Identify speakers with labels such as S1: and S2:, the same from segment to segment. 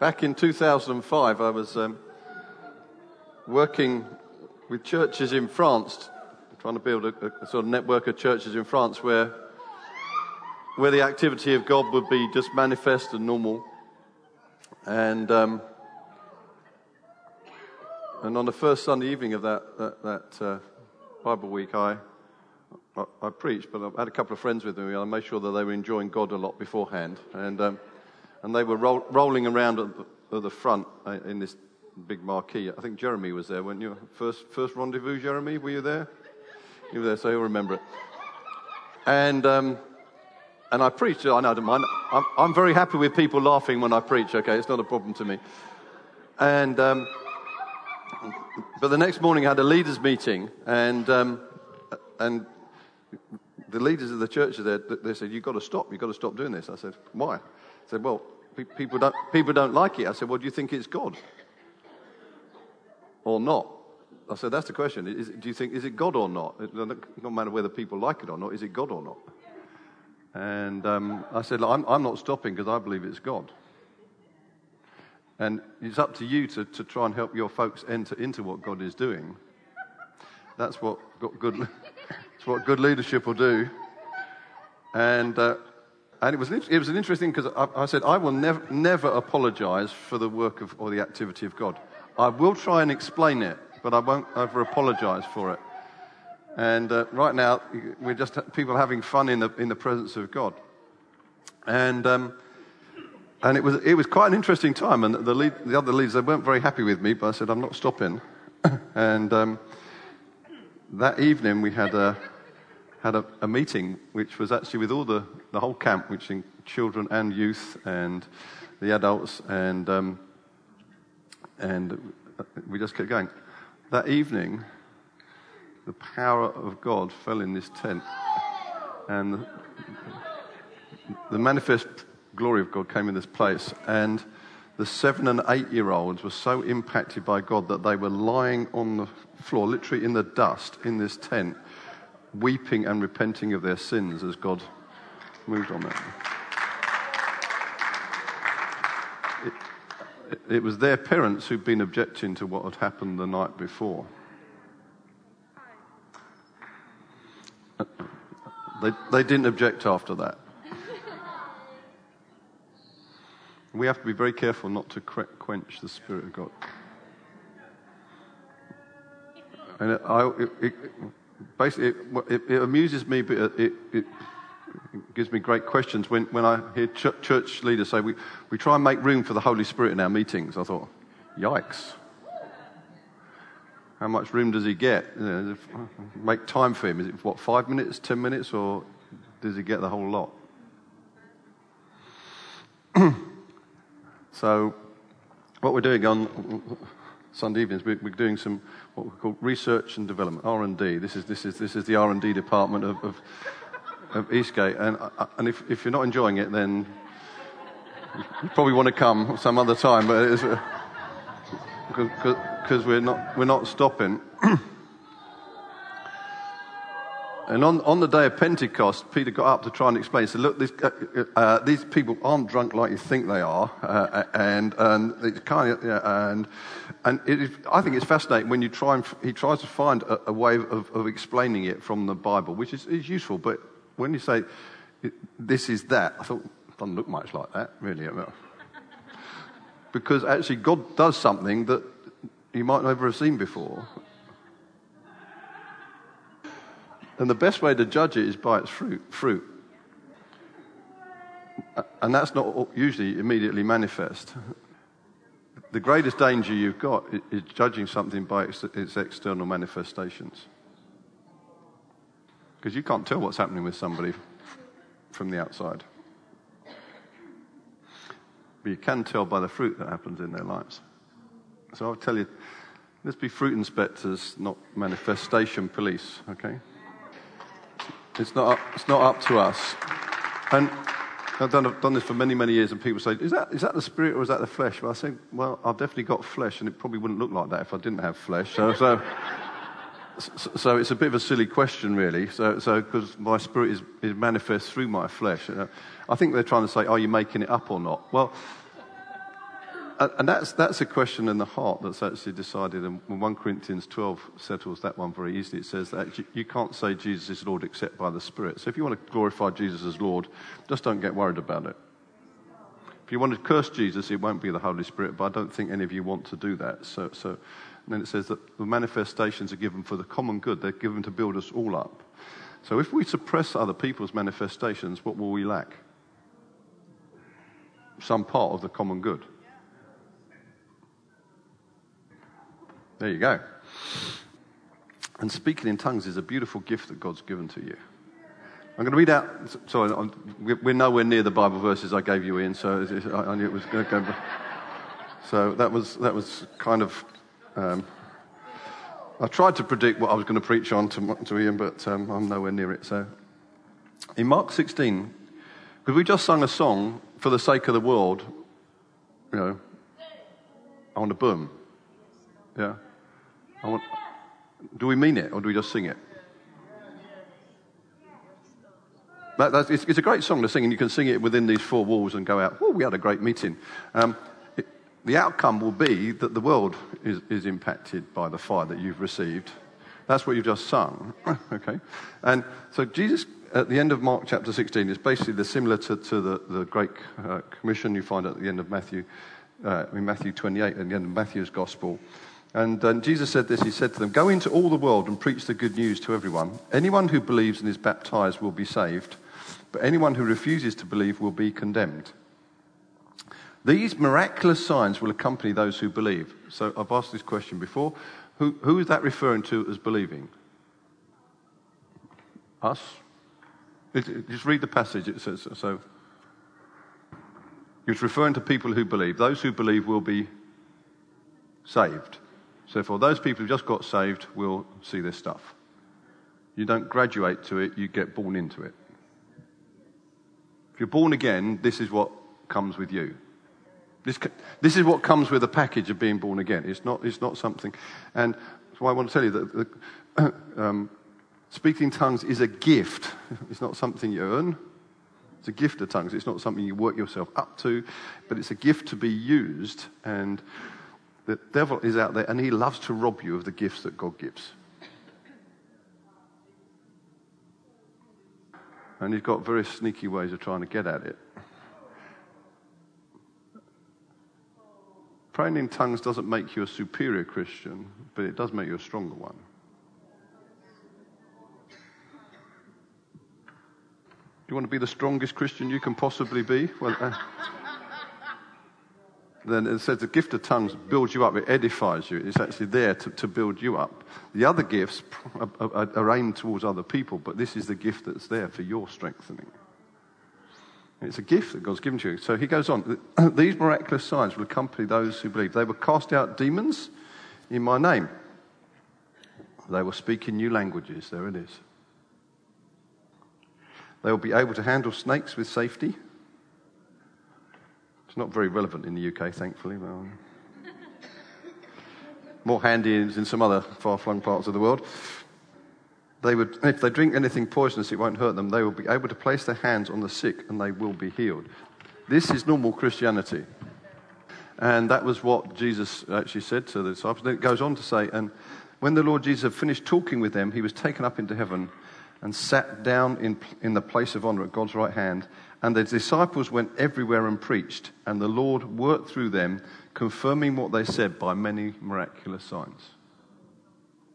S1: Back in 2005, I was um, working with churches in France, trying to build a, a, sort of network of churches in France where, where the activity of God would be just manifest and normal. And, um, and on the first Sunday evening of that, that, that uh, Bible week, I, I, I, preached, but I had a couple of friends with me, and I made sure that they were enjoying God a lot beforehand. And, um, and they were rolling around at the, at the front uh, in this big marquee. I think Jeremy was there, weren't you? First, first rendezvous, Jeremy, were you there? You were there, so you'll remember it. And, um, and I preached. I know, I don't mind. I'm, I'm, very happy with people laughing when I preach, okay? It's not a problem to me. And, um, but the next morning I had a leaders' meeting, and, um, and the leaders of the church there, they said, You've got to stop. You've got to stop doing this. I said, Why? I said, Well, people don't, people don't like it. I said, Well, do you think it's God? Or not? I said, That's the question. Is, do you think, is it God or not? It doesn't matter whether people like it or not. Is it God or not? And um, I said, I'm, I'm not stopping because I believe it's God. And it's up to you to, to try and help your folks enter into what God is doing. That's what good, that's what good leadership will do. And uh, and it was, it was an interesting because I, I, said, I will never, never apologize for the work of, or the activity of God. I will try and explain it, but I won't ever apologize for it. And uh, right now, we're just people having fun in the, in the presence of God. And, um, and it, was, it was quite an interesting time. And the, lead, the other leaders, they weren't very happy with me, but I said, I'm not stopping. and um, that evening, we had a, had a, a, meeting which was actually with all the, the whole camp, which in children and youth and the adults, and, um, and we just kept going. That evening, the power of God fell in this tent, and the, the manifest glory of God came in this place, and the seven and eight year olds were so impacted by God that they were lying on the floor, literally in the dust in this tent weeping and repenting of their sins as God moved on them. It, it, was their parents who'd been objecting to what had happened the night before. They, they didn't object after that. We have to be very careful not to quench the Spirit of God. And I, it, basically, it, it, amuses me, but it, it, gives me great questions when, when I hear ch- church leaders say, we, we try and make room for the Holy Spirit in our meetings. I thought, yikes. How much room does he get? You know, make time for him. Is it, what, five minutes, ten minutes, or does he get the whole lot? so, what we're doing on Sunday evenings, we're, we're doing some what we call research and development, R&D. This is, this is, this is the R&D department of, of, of Eastgate. And, uh, and if, if you're not enjoying it, then you probably want to come some other time, but because uh, we're not, we're not stopping. And on, on the day of Pentecost, Peter got up to try and explain. He said, Look, this, uh, uh, uh these people aren't drunk like you think they are. Uh, and, and, it's kind of, yeah, and, and is, I think it's fascinating when you try and, he tries to find a, a way of, of, explaining it from the Bible, which is, is useful. But when you say, this is that, I thought, it doesn't look much like that, really. because actually, God does something that you might never have seen before. And the best way to judge it is by its fruit. fruit. And that's not usually immediately manifest. The greatest danger you've got is judging something by its, its external manifestations. Because you can't tell what's happening with somebody from the outside. But you can tell by the fruit that happens in their lives. So I'll tell you, let's be fruit inspectors, not manifestation police, okay? It's not up, it's not up to us. And I've done, I've done this for many, many years, and people say, is that, is that the spirit or is that the flesh? But I say, well, I've definitely got flesh, and it probably wouldn't look like that if I didn't have flesh. So, so, so, so it's a bit of a silly question, really. So, so because my spirit is, is manifest through my flesh. Uh, I think they're trying to say, are you making it up or not? Well, and that's, that's a question in the heart that's actually decided. And when 1 Corinthians 12 settles that one very easily, it says that you can't say Jesus is Lord except by the Spirit. So if you want to glorify Jesus as Lord, just don't get worried about it. If you want to curse Jesus, it won't be the Holy Spirit, but I don't think any of you want to do that. So, so then it says that the manifestations are given for the common good, they're given to build us all up. So if we suppress other people's manifestations, what will we lack? Some part of the common good. There you go. And speaking in tongues is a beautiful gift that God's given to you. I'm going to read out. Sorry, we're nowhere near the Bible verses I gave you, Ian, so I knew it was going to go. So that was, that was kind of. Um, I tried to predict what I was going to preach on to, to Ian, but um, I'm nowhere near it. So, in Mark 16, because we just sung a song for the sake of the world, you know, on the boom. Yeah. Want, do we mean it or do we just sing it? That, it's, it's, a great song to sing, and you can sing it within these four walls and go out, oh, we had a great meeting. Um, it, the outcome will be that the world is, is impacted by the fire that you've received. That's what you've just sung. okay? And so Jesus, at the end of Mark chapter 16, is basically the, similar to, to the, the Great uh, Commission you find at the end of Matthew, uh, in Matthew 28, at the end of Matthew's Gospel. And um, Jesus said this He said to them, Go into all the world and preach the good news to everyone. Anyone who believes and is baptized will be saved, but anyone who refuses to believe will be condemned. These miraculous signs will accompany those who believe. So I've asked this question before. Who, who is that referring to as believing? Us? Just read the passage. It says so. It's referring to people who believe. Those who believe will be saved. So, for those people who just got saved we'll see this stuff. You don't graduate to it, you get born into it. If you're born again, this is what comes with you. This, this is what comes with a package of being born again. It's not, it's not something. And why I want to tell you that the, um, speaking tongues is a gift. It's not something you earn. It's a gift of tongues. It's not something you work yourself up to, but it's a gift to be used. And the devil is out there and he loves to rob you of the gifts that God gives. And he's got very sneaky ways of trying to get at it. Praying in tongues doesn't make you a superior Christian, but it does make you a stronger one. Do you want to be the strongest Christian you can possibly be? Well, uh, then it says the gift of tongues builds you up, it edifies you. It's actually there to, to build you up. The other gifts are, are, are, aimed towards other people, but this is the gift that's there for your strengthening. It's a gift that God's given to you. So he goes on These miraculous signs will accompany those who believe. They will cast out demons in my name, they will speak in new languages. There it is. They will be able to handle snakes with safety not very relevant in the UK, thankfully. Well, um, more handy in some other far flung parts of the world. They would, if they drink anything poisonous, it won't hurt them. They will be able to place their hands on the sick and they will be healed. This is normal Christianity. And that was what Jesus actually said to the disciples. Then it goes on to say, and when the Lord Jesus had finished talking with them, he was taken up into heaven and sat down in, in the place of honor at God's right hand. And the disciples went everywhere and preached, and the Lord worked through them, confirming what they said by many miraculous signs.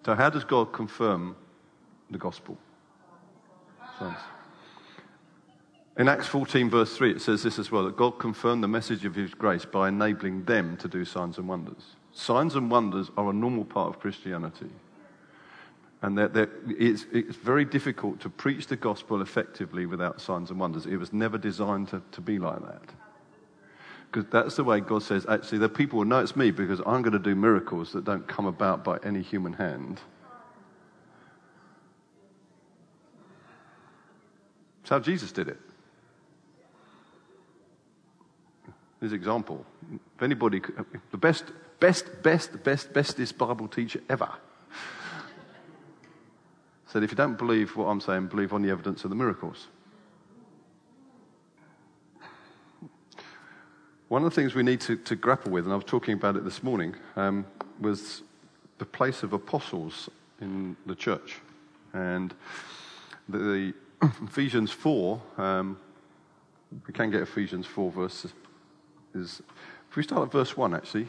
S1: So, how does God confirm the gospel? In Acts 14, verse 3, it says this as well that God confirmed the message of his grace by enabling them to do signs and wonders. Signs and wonders are a normal part of Christianity. And that, it's, it's, very difficult to preach the gospel effectively without signs and wonders. It was never designed to, to be like that. Because that's the way God says, actually, the people will know it's me because I'm going to do miracles that don't come about by any human hand. It's how Jesus did it. His example. If anybody, the best, best, best, best, bestest Bible teacher ever said, if you don't believe what I'm saying, believe on the evidence of the miracles. one of the things we need to, to grapple with, and I was talking about it this morning, um, was the place of apostles in the church. And the, the Ephesians 4, um, we can get Ephesians 4 verses. is, if we start at verse 1 actually,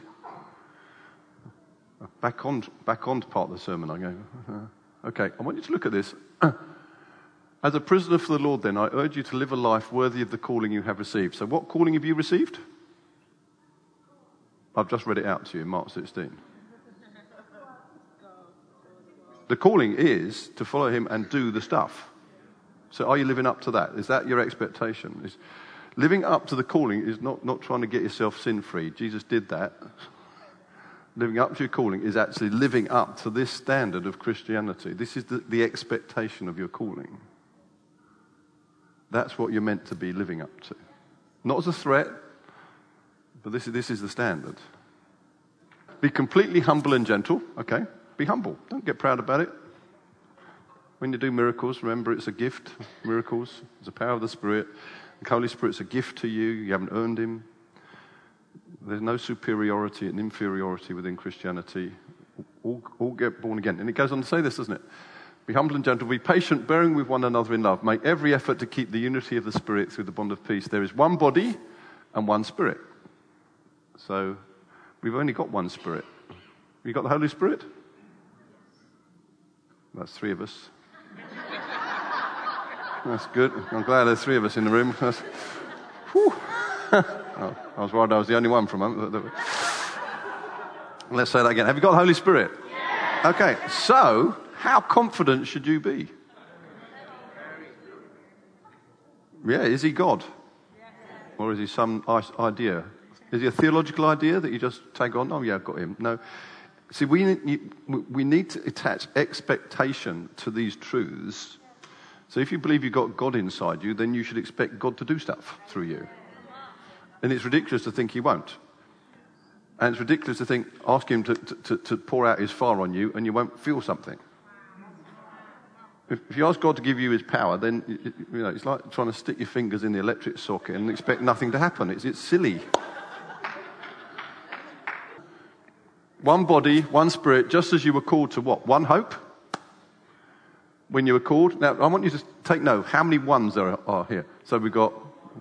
S1: back on, back on part of the sermon, I go, okay, I want you to look at this. As a prisoner for the Lord, then, I urge you to live a life worthy of the calling you have received. So, what calling have you received? I've just read it out to you in Mark 16. The calling is to follow him and do the stuff. So, are you living up to that? Is that your expectation? Is living up to the calling is not, not trying to get yourself sin free. Jesus did that. Living up to your calling is actually living up to this standard of Christianity. This is the, the expectation of your calling. That's what you're meant to be living up to. Not as a threat, but this is, this is the standard. Be completely humble and gentle, okay? Be humble. Don't get proud about it. When you do miracles, remember it's a gift. Miracles, it's the power of the Spirit. The Holy Spirit's a gift to you. You haven't earned Him. There's no superiority and inferiority within Christianity. All, all get born again. And it goes on to say this, doesn't it? Be humble and gentle. Be patient, bearing with one another in love. Make every effort to keep the unity of the Spirit through the bond of peace. There is one body and one Spirit. So we've only got one Spirit. You got the Holy Spirit? That's three of us. That's good. I'm glad there's three of us in the room. oh, I was worried I was the only one for a moment. Let's say that again. Have you got the Holy Spirit? Yes. Okay, so how confident should you be? Yeah, is he God? Or is he some idea? Is he a theological idea that you just tag on? Oh, yeah, I've got him. No. See, we, we need to attach expectation to these truths. So if you believe you've got God inside you, then you should expect God to do stuff through you. And it's ridiculous to think he won't. And it's ridiculous to think, ask him to, to, to pour out his fire on you and you won't feel something. If you ask God to give you his power, then you know, it's like trying to stick your fingers in the electric socket and expect nothing to happen. It's, it's silly. One body, one spirit, just as you were called to what? One hope? When you were called? Now, I want you to take note how many ones there are here. So we've got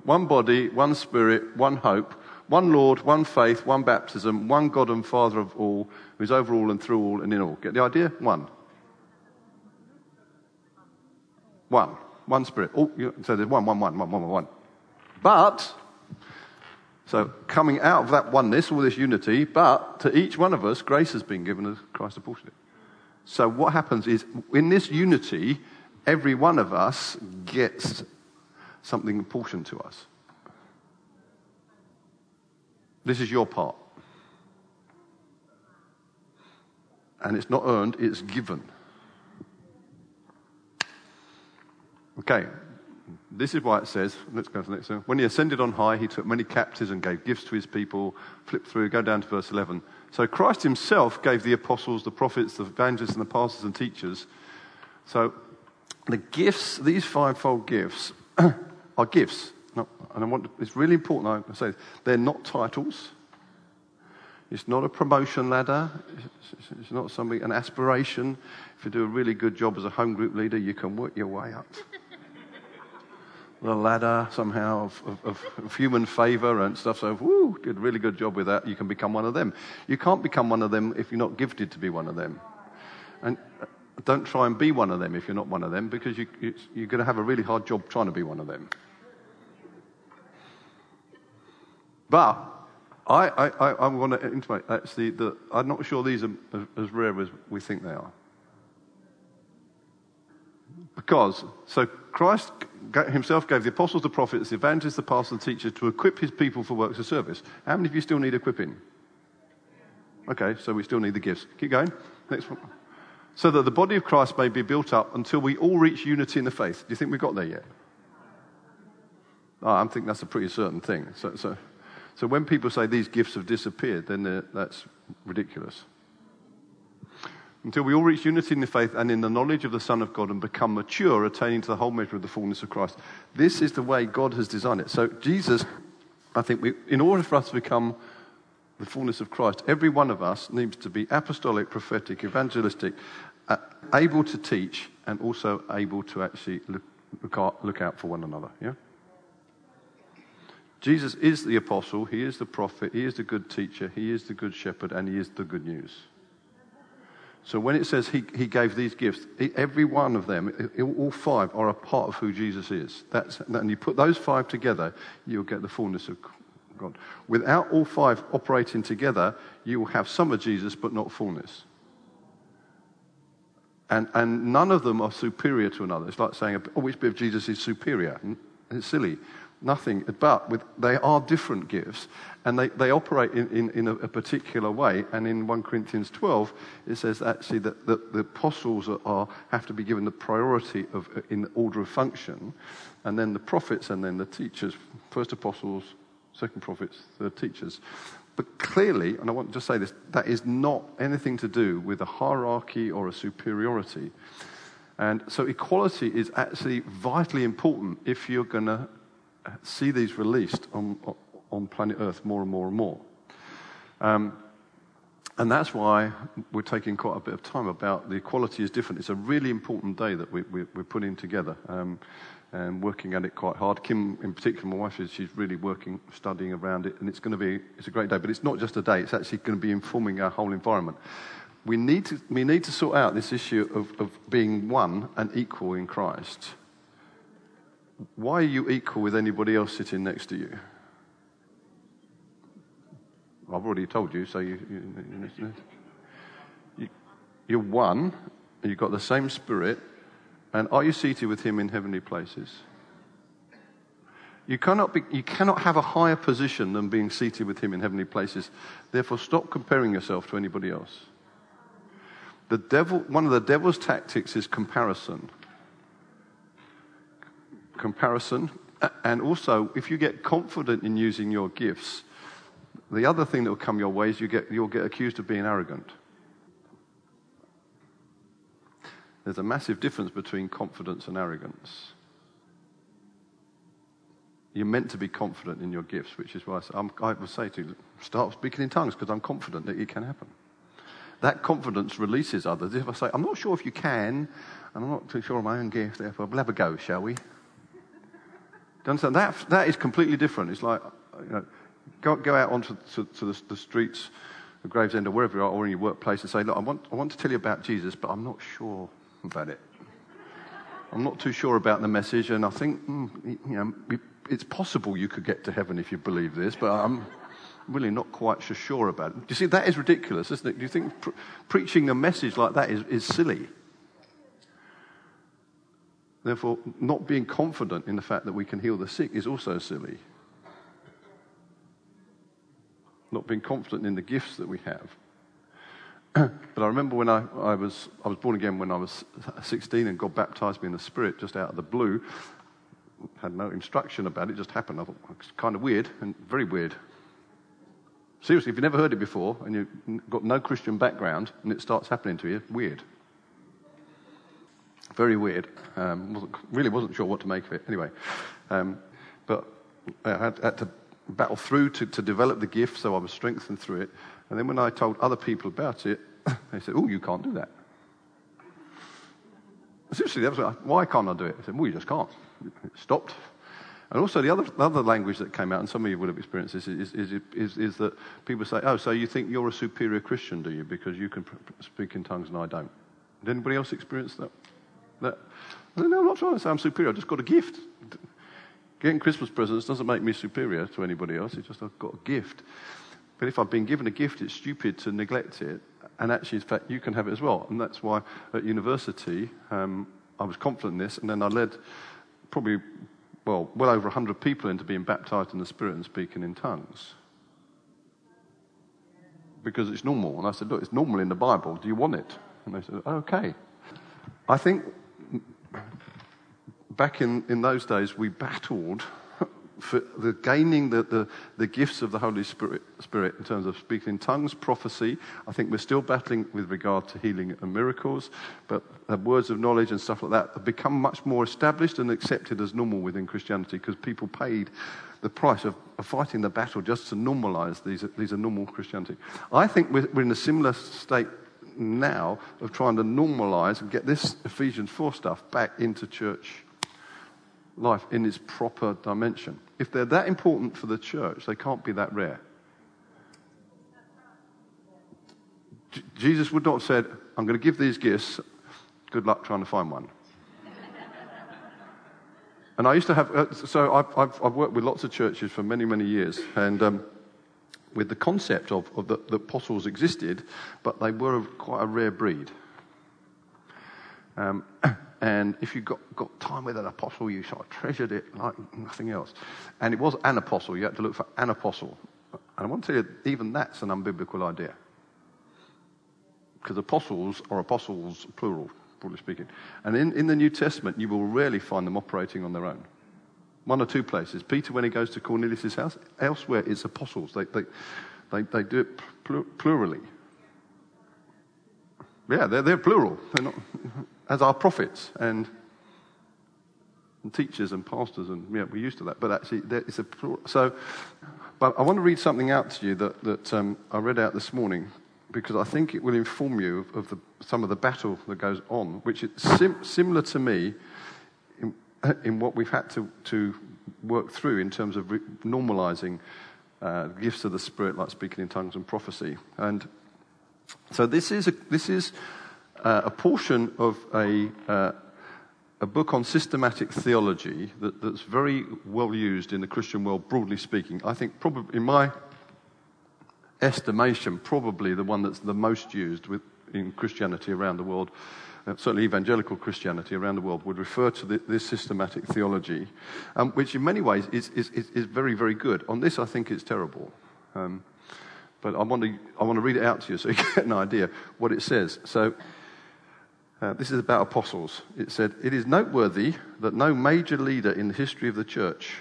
S1: one body, one spirit, one hope, one Lord, one faith, one baptism, one God and Father of all, who's over all and through all and in all. Get the idea? One. One. One spirit. Oh, so there's one, one, one, one, one, one. But, so coming out of that oneness, all this unity, but to each one of us, grace has been given as Christ apportioned it. So what happens is, in this unity, every one of us gets something important to us. This is your part. And it's not earned, it's given. Okay, this is why it says, let's go to the next one. When he ascended on high, he took many captives and gave gifts to his people. Flip through, go down to verse 11. So Christ himself gave the apostles, the prophets, the evangelists, and the pastors and teachers. So the gifts, these fivefold gifts, are gifts. and I want to, it's really important I say this. They're not titles. It's not a promotion ladder. It's, it's not something, an aspiration. If you do a really good job as a home group leader, you can work your way up the ladder somehow of, of, of human favor and stuff. So, whoo, did a really good job with that. You can become one of them. You can't become one of them if you're not gifted to be one of them. And uh, don't try and be one of them if you're not one of them because you, you're going to have a really hard job trying to be one of them. But I, I, I, I want to intimate actually that I'm not sure these are as rare as we think they are. Because, so Christ himself gave the apostles, the prophets, the evangelists, the pastors, and teachers to equip his people for works of service. How many of you still need equipping? Okay, so we still need the gifts. Keep going. Next one. So that the body of Christ may be built up until we all reach unity in the faith. Do you think we've got there yet? Oh, I think that's a pretty certain thing. So, so, so when people say these gifts have disappeared, then that's ridiculous until we all reach unity in the faith and in the knowledge of the Son of God and become mature, attaining to the whole measure of the fullness of Christ. This is the way God has designed it. So Jesus I think we, in order for us to become the fullness of Christ, every one of us needs to be apostolic, prophetic, evangelistic, uh, able to teach, and also able to actually look, look, out, look out for one another. Yeah? Jesus is the apostle, he is the prophet, he is the good teacher, he is the good shepherd, and he is the good news. So when it says he, he gave these gifts, every one of them, all five, are a part of who Jesus is. That's, and you put those five together, you'll get the fullness of God. Without all five operating together, you will have some of Jesus, but not fullness. And, and none of them are superior to another. It's like saying, oh, which bit of Jesus is superior? It's silly nothing. But with, they are different gifts, and they, they operate in, in, in a, a, particular way. And in 1 Corinthians 12, it says actually that, that the apostles are, are, have to be given the priority of, in order of function, and then the prophets, and then the teachers. First apostles, second prophets, third teachers. But clearly, and I want to just say this, that is not anything to do with a hierarchy or a superiority. And so equality is actually vitally important if you're going to see these released on, on planet Earth more and more and more. Um, and that's why we're taking quite a bit of time about the equality is different. It's a really important day that we, we, are putting together um, and working at it quite hard. Kim, in particular, my wife, is, she's really working, studying around it, and it's going to be it's a great day. But it's not just a day; it's actually going to be informing our whole environment. We need to, we need to sort out this issue of, of being one and equal in Christ why are you equal with anybody else sitting next to you? I've already told you, so you, you, you, you're one, and you've got the same spirit, and are you seated with him in heavenly places? You cannot, be, you cannot have a higher position than being seated with him in heavenly places. Therefore, stop comparing yourself to anybody else. The devil, one of the devil's tactics is comparison comparison. And also, if you get confident in using your gifts, the other thing that will come your way is you get, you'll get accused of being arrogant. There's a massive difference between confidence and arrogance. You're meant to be confident in your gifts, which is why I, I would say to you, start speaking in tongues because I'm confident that it can happen. That confidence releases others. If I say, I'm not sure if you can, and I'm not too sure of my own gift, therefore, we'll have a go, shall we? You understand? That, that is completely different. It's like, you know, go, go out onto to, to the, the, streets of Gravesend or wherever you are, or in your workplace and say, look, I want, I want to tell you about Jesus, but I'm not sure about it. I'm not too sure about the message, and I think, mm, you know, it's possible you could get to heaven if you believe this, but I'm really not quite so sure about it. You see, that is ridiculous, isn't it? Do you think pre- preaching a message like that is, is silly? Therefore, not being confident in the fact that we can heal the sick is also silly. Not being confident in the gifts that we have. but I remember when I, I, was, I was born again when I was 16 and God baptized me in the Spirit just out of the blue. Had no instruction about it, just happened. I thought, it's kind of weird and very weird. Seriously, if you've never heard it before and you've got no Christian background and it starts happening to you, weird. Very weird. Um, wasn't, really wasn't sure what to make of it. Anyway, um, but I had, had, to battle through to, to develop the gift, so I was strengthened through it. And then when I told other people about it, they said, "Oh, you can't do that." Seriously, that was why can't I do it? I said, "Well, you just can't." It stopped. And also, the other, the other language that came out, and some of you would have experienced this, is, is, is, is, that people say, Oh, so you think you're a superior Christian, do you? Because you can speak in tongues and I don't. Did anybody else experience that? That, no, I'm not trying to say I'm superior. I've just got a gift. Getting Christmas presents doesn't make me superior to anybody else. It's just I've got a gift. But if I've been given a gift, it's stupid to neglect it. And actually, in fact, you can have it as well. And that's why at university, um, I was confident in this. And then I led probably, well, well over 100 people into being baptized in the Spirit and speaking in tongues. Because it's normal. And I said, look, it's normal in the Bible. Do you want it? And they said, okay. I think back in, in those days, we battled for the gaining the, the, the gifts of the Holy Spirit, Spirit in terms of speaking in tongues, prophecy. I think we're still battling with regard to healing and miracles, but words of knowledge and stuff like that have become much more established and accepted as normal within Christianity because people paid the price of, of, fighting the battle just to normalize these, these are normal Christianity. I think we're, we're in a similar state now of trying to normalize and get this Ephesians 4 stuff back into church life in its proper dimension. If they're that important for the church, they can't be that rare. J- Jesus would not have said, I'm going to give these gifts. Good luck trying to find one. and I used to have, uh, so I've, I've, I've, worked with lots of churches for many, many years. And um, with the concept of, of the, the, apostles existed, but they were quite a rare breed. Um, and if you got, got time with an apostle, you sort of treasured it like nothing else. And it was an apostle. You had to look for an apostle. And I want to tell you, even that's an unbiblical idea. Because apostles are apostles, plural, broadly speaking. And in, in the New Testament, you will rarely find them operating on their own. One or two places. Peter, when he goes to Cornelius' house, elsewhere it's apostles. They, they, they, they do it plurally. Yeah, they're, they're plural. They're not, as are prophets and, and teachers and pastors, and yeah, we're used to that. But actually, it's a plural. So, but I want to read something out to you that, that um, I read out this morning because I think it will inform you of, of the, some of the battle that goes on, which is sim- similar to me in what we've had to, to work through in terms of re- normalizing uh, gifts of the Spirit, like speaking in tongues and prophecy. And so this is a, this is, uh, a portion of a, uh, a book on systematic theology that, that's very well used in the Christian world, broadly speaking. I think, probably, in my estimation, probably the one that's the most used with, in Christianity around the world uh, certainly evangelical Christianity around the world, would refer to the, this systematic theology, um, which in many ways is, is, is, very, very good. On this, I think it's terrible. Um, but I want, to, I want to read it out to you so you get an idea what it says. So, uh, this is about apostles. It said, It is noteworthy that no major leader in the history of the church,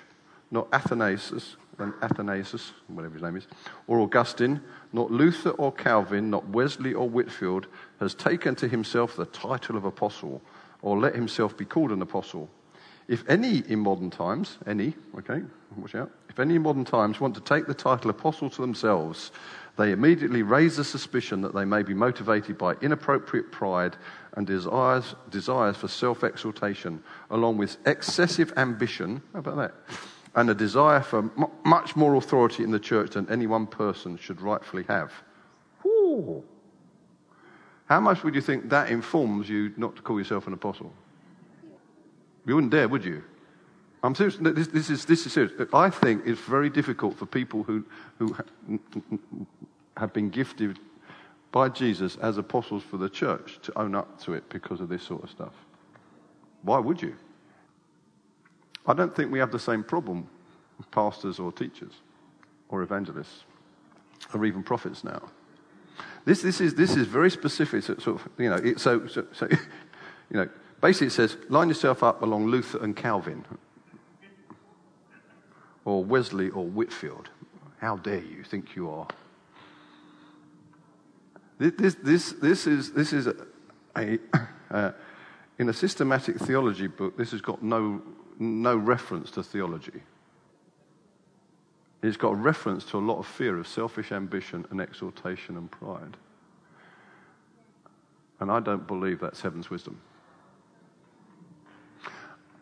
S1: not Athanasius, Athanasius, whatever his name is, or Augustine, not Luther or Calvin, not Wesley or Whitefield, has taken to himself the title of apostle or let himself be called an apostle. If any in modern times, any, okay, watch out, if any in modern times want to take the title apostle to themselves, they immediately raise the suspicion that they may be motivated by inappropriate pride and desires, desires for self exaltation, along with excessive ambition. How about that? And a desire for m- much more authority in the church than any one person should rightfully have. Ooh. How much would you think that informs you not to call yourself an apostle? You wouldn't dare, would you? I'm serious. This, this, is, this is serious. I think it's very difficult for people who, who have been gifted by Jesus as apostles for the church to own up to it because of this sort of stuff. Why would you? I don't think we have the same problem with pastors or teachers or evangelists or even prophets now. This, this, is, this is very specific. So, sort of, you know, it, so, so, so, you know, basically it says, line yourself up along Luther and Calvin or Wesley or Whitefield. How dare you think you are? This, this, this is, this is a, a uh, in a systematic theology book, this has got no no reference to theology. It's got a reference to a lot of fear of selfish ambition and exaltation and pride. And I don't believe that's heaven's wisdom.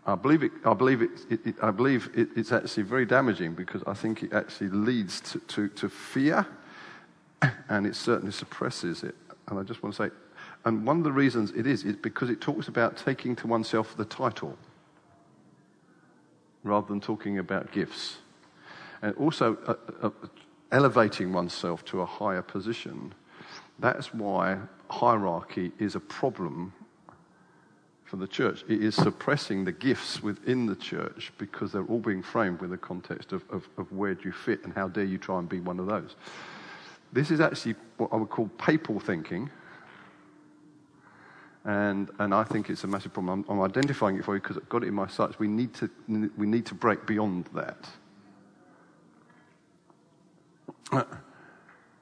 S1: I believe, it, I believe, it, it, it I believe it's actually very damaging because I think it actually leads to, to, to fear and it certainly suppresses it. And I just want to say, and one of the reasons it is, is because it talks about taking to oneself the title rather than talking about gifts. And also uh, uh, elevating oneself to a higher position. That's why hierarchy is a problem for the church. It is suppressing the gifts within the church because they're all being framed with the context of, of, of where do you fit and how dare you try and be one of those. This is actually what I would call papal thinking and, and I think it's a massive problem. I'm, I'm identifying it for you because I've got it in my sights. We need, to, we need to break beyond that. Uh,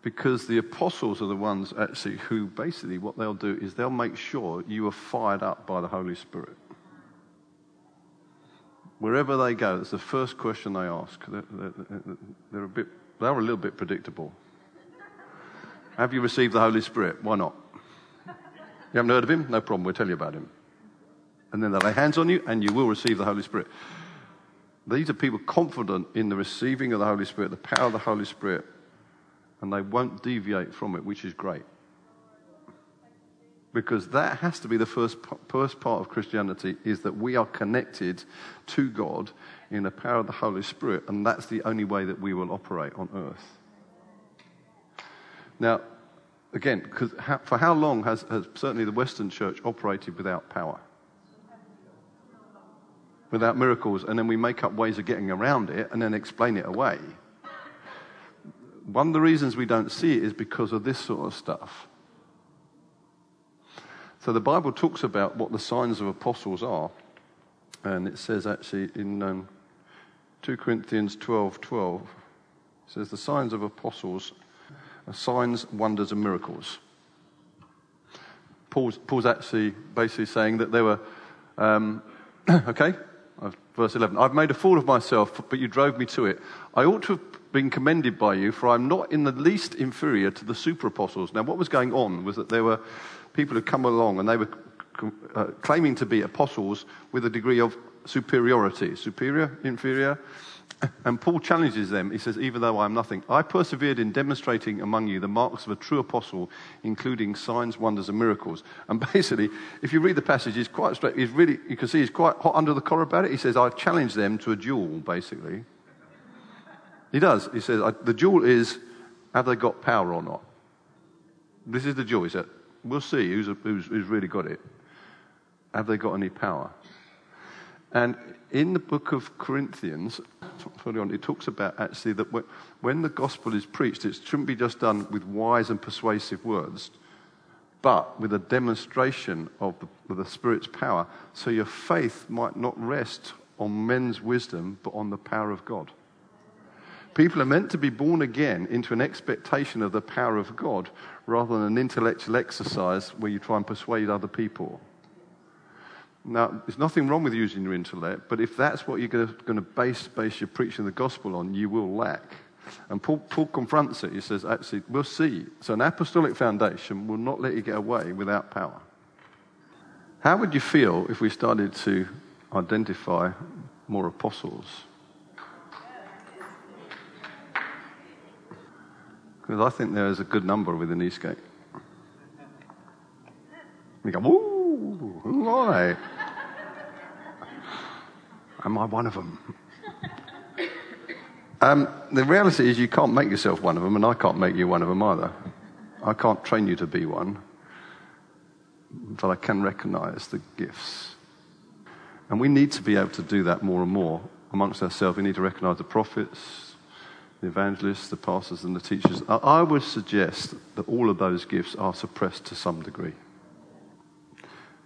S1: because the apostles are the ones actually who basically what they'll do is they'll make sure you are fired up by the Holy Spirit. Wherever they go, that's the first question they ask. They're, they're, they're a bit, they're a little bit predictable. Have you received the Holy Spirit? Why not? You haven't heard of him? No problem. We'll tell you about him. And then they lay hands on you, and you will receive the Holy Spirit. These are people confident in the receiving of the Holy Spirit, the power of the Holy Spirit, and they won't deviate from it, which is great. Because that has to be the first, first part of Christianity is that we are connected to God in the power of the Holy Spirit, and that's the only way that we will operate on earth. Now, again, because for how long has, has certainly the Western church operated without power? Without miracles, and then we make up ways of getting around it and then explain it away. One of the reasons we don't see it is because of this sort of stuff. So the Bible talks about what the signs of apostles are, and it says actually in um, 2 Corinthians 12 12, it says the signs of apostles signs, wonders, and miracles. Paul's, Paul's actually basically saying that there were, um, okay, verse 11, I've made a fool of myself, but you drove me to it. I ought to have been commended by you, for I'm not in the least inferior to the super apostles. Now, what was going on was that there were people who come along and they were uh, claiming to be apostles with a degree of superiority. Superior, inferior? And Paul challenges them. He says, Even though I am nothing, I persevered in demonstrating among you the marks of a true apostle, including signs, wonders, and miracles. And basically, if you read the passage, he's quite straight. He's really, you can see he's quite hot under the collar about it. He says, I challenge them to a duel, basically. He does. He says, the duel is, have they got power or not? This is the duel. He said, we'll see who's, who's, who's really got it. Have they got any power? And in the book of Corinthians, it talks about actually that when the gospel is preached, it shouldn't be just done with wise and persuasive words, but with a demonstration of the, of the Spirit's power, so your faith might not rest on men's wisdom, but on the power of God. People are meant to be born again into an expectation of the power of God rather than an intellectual exercise where you try and persuade other people. Now, there's nothing wrong with using your intellect, but if that's what you're going to base, base your preaching of the gospel on, you will lack. And Paul, Paul confronts it. He says, actually, we'll see. So, an apostolic foundation will not let you get away without power. How would you feel if we started to identify more apostles? Because I think there is a good number within Eastgate. You go, woo, who am I? Am I one of them? um, the reality is, you can't make yourself one of them, and I can't make you one of them either. I can't train you to be one, but I can recognize the gifts. And we need to be able to do that more and more amongst ourselves. We need to recognize the prophets, the evangelists, the pastors, and the teachers. I would suggest that all of those gifts are suppressed to some degree.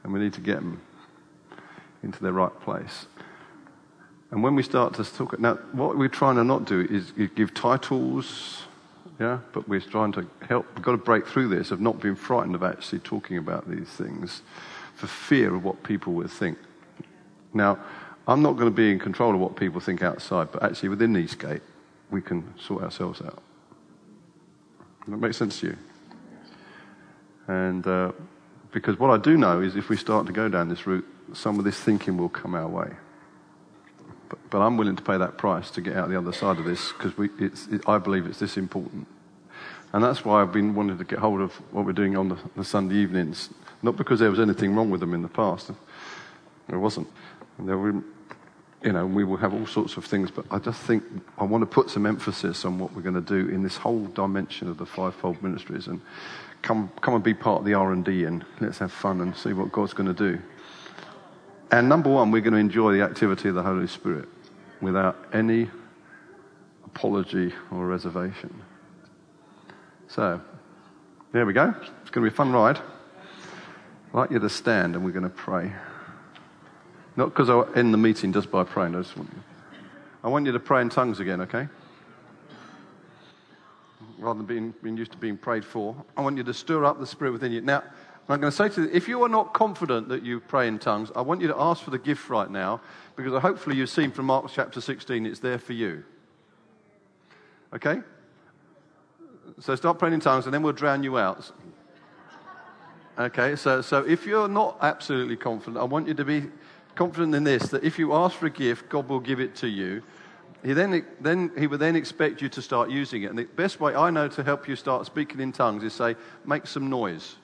S1: And we need to get them into their right place. And when we start to talk, now what we're trying to not do is give titles, yeah, but we're trying to help. We've got to break through this of not being frightened of actually talking about these things for fear of what people will think. Now, I'm not going to be in control of what people think outside, but actually within Eastgate, we can sort ourselves out. Does that make sense to you? And uh, because what I do know is if we start to go down this route, some of this thinking will come our way. But, I'm willing to pay that price to get out the other side of this because it, I believe it's this important. And that's why I've been wanting to get hold of what we're doing on the, the Sunday evenings. Not because there was anything wrong with them in the past. There wasn't. There were, you know, we will have all sorts of things, but I just think I want to put some emphasis on what we're going to do in this whole dimension of the fivefold ministries and come, come and be part of the R&D and let's have fun and see what God's going to do. And number one, we're going to enjoy the activity of the Holy Spirit without any apology or reservation. So, there we go. It's going to be a fun ride. I'd like you to stand and we're going to pray. Not because I end the meeting just by praying. I just want you. I want you to pray in tongues again, okay? rather than being, being used to being prayed for. I want you to stir up the Spirit within you. Now, I'm going to say to you, if you are not confident that you pray in tongues, I want you to ask for the gift right now because hopefully you've seen from Mark chapter 16, it's there for you. Okay? So start praying in tongues and then we'll drown you out. Okay, so, so if you're not absolutely confident, I want you to be confident in this that if you ask for a gift, God will give it to you. He then, then, he will then expect you to start using it. And the best way I know to help you start speaking in tongues is say, make some noise.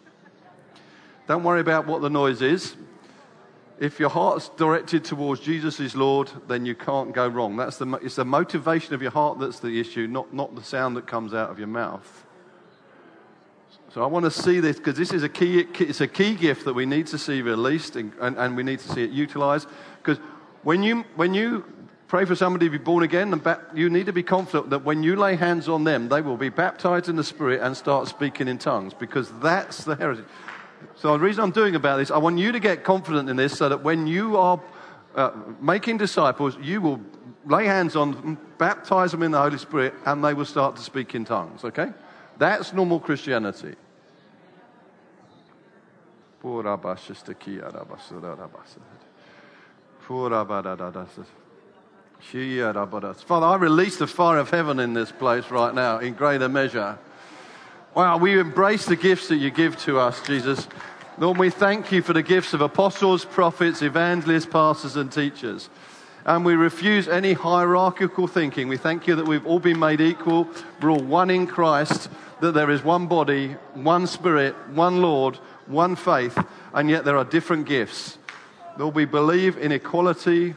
S1: Don't worry about what the noise is. If your heart's directed towards Jesus is Lord, then you can't go wrong. That's the, it's the motivation of your heart that's the issue, not, not the sound that comes out of your mouth. So I want to see this because this is a key, it's a key gift that we need to see released and, and, and we need to see it utilized. Because when you, when you pray for somebody to be born again, you need to be confident that when you lay hands on them, they will be baptized in the Spirit and start speaking in tongues because that's the heritage. So the reason I'm doing about this, I want you to get confident in this so that when you are uh, making disciples, you will lay hands on them, baptize them in the Holy Spirit, and they will start to speak in tongues, okay? That's normal Christianity. Father, I release the fire of heaven in this place right now in greater measure. Wow, we embrace the gifts that you give to us, Jesus. Lord, we thank you for the gifts of apostles, prophets, evangelists, pastors, and teachers. And we refuse any hierarchical thinking. We thank you that we've all been made equal. We're all one in Christ that there is one body, one spirit, one Lord, one faith, and yet there are different gifts. Lord, we believe in equality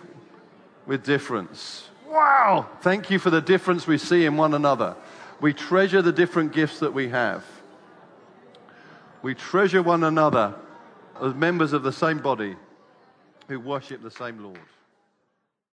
S1: with difference. Wow! Thank you for the difference we see in one another. We treasure the different gifts that we have. We treasure one another as members of the same body who worship the same Lord.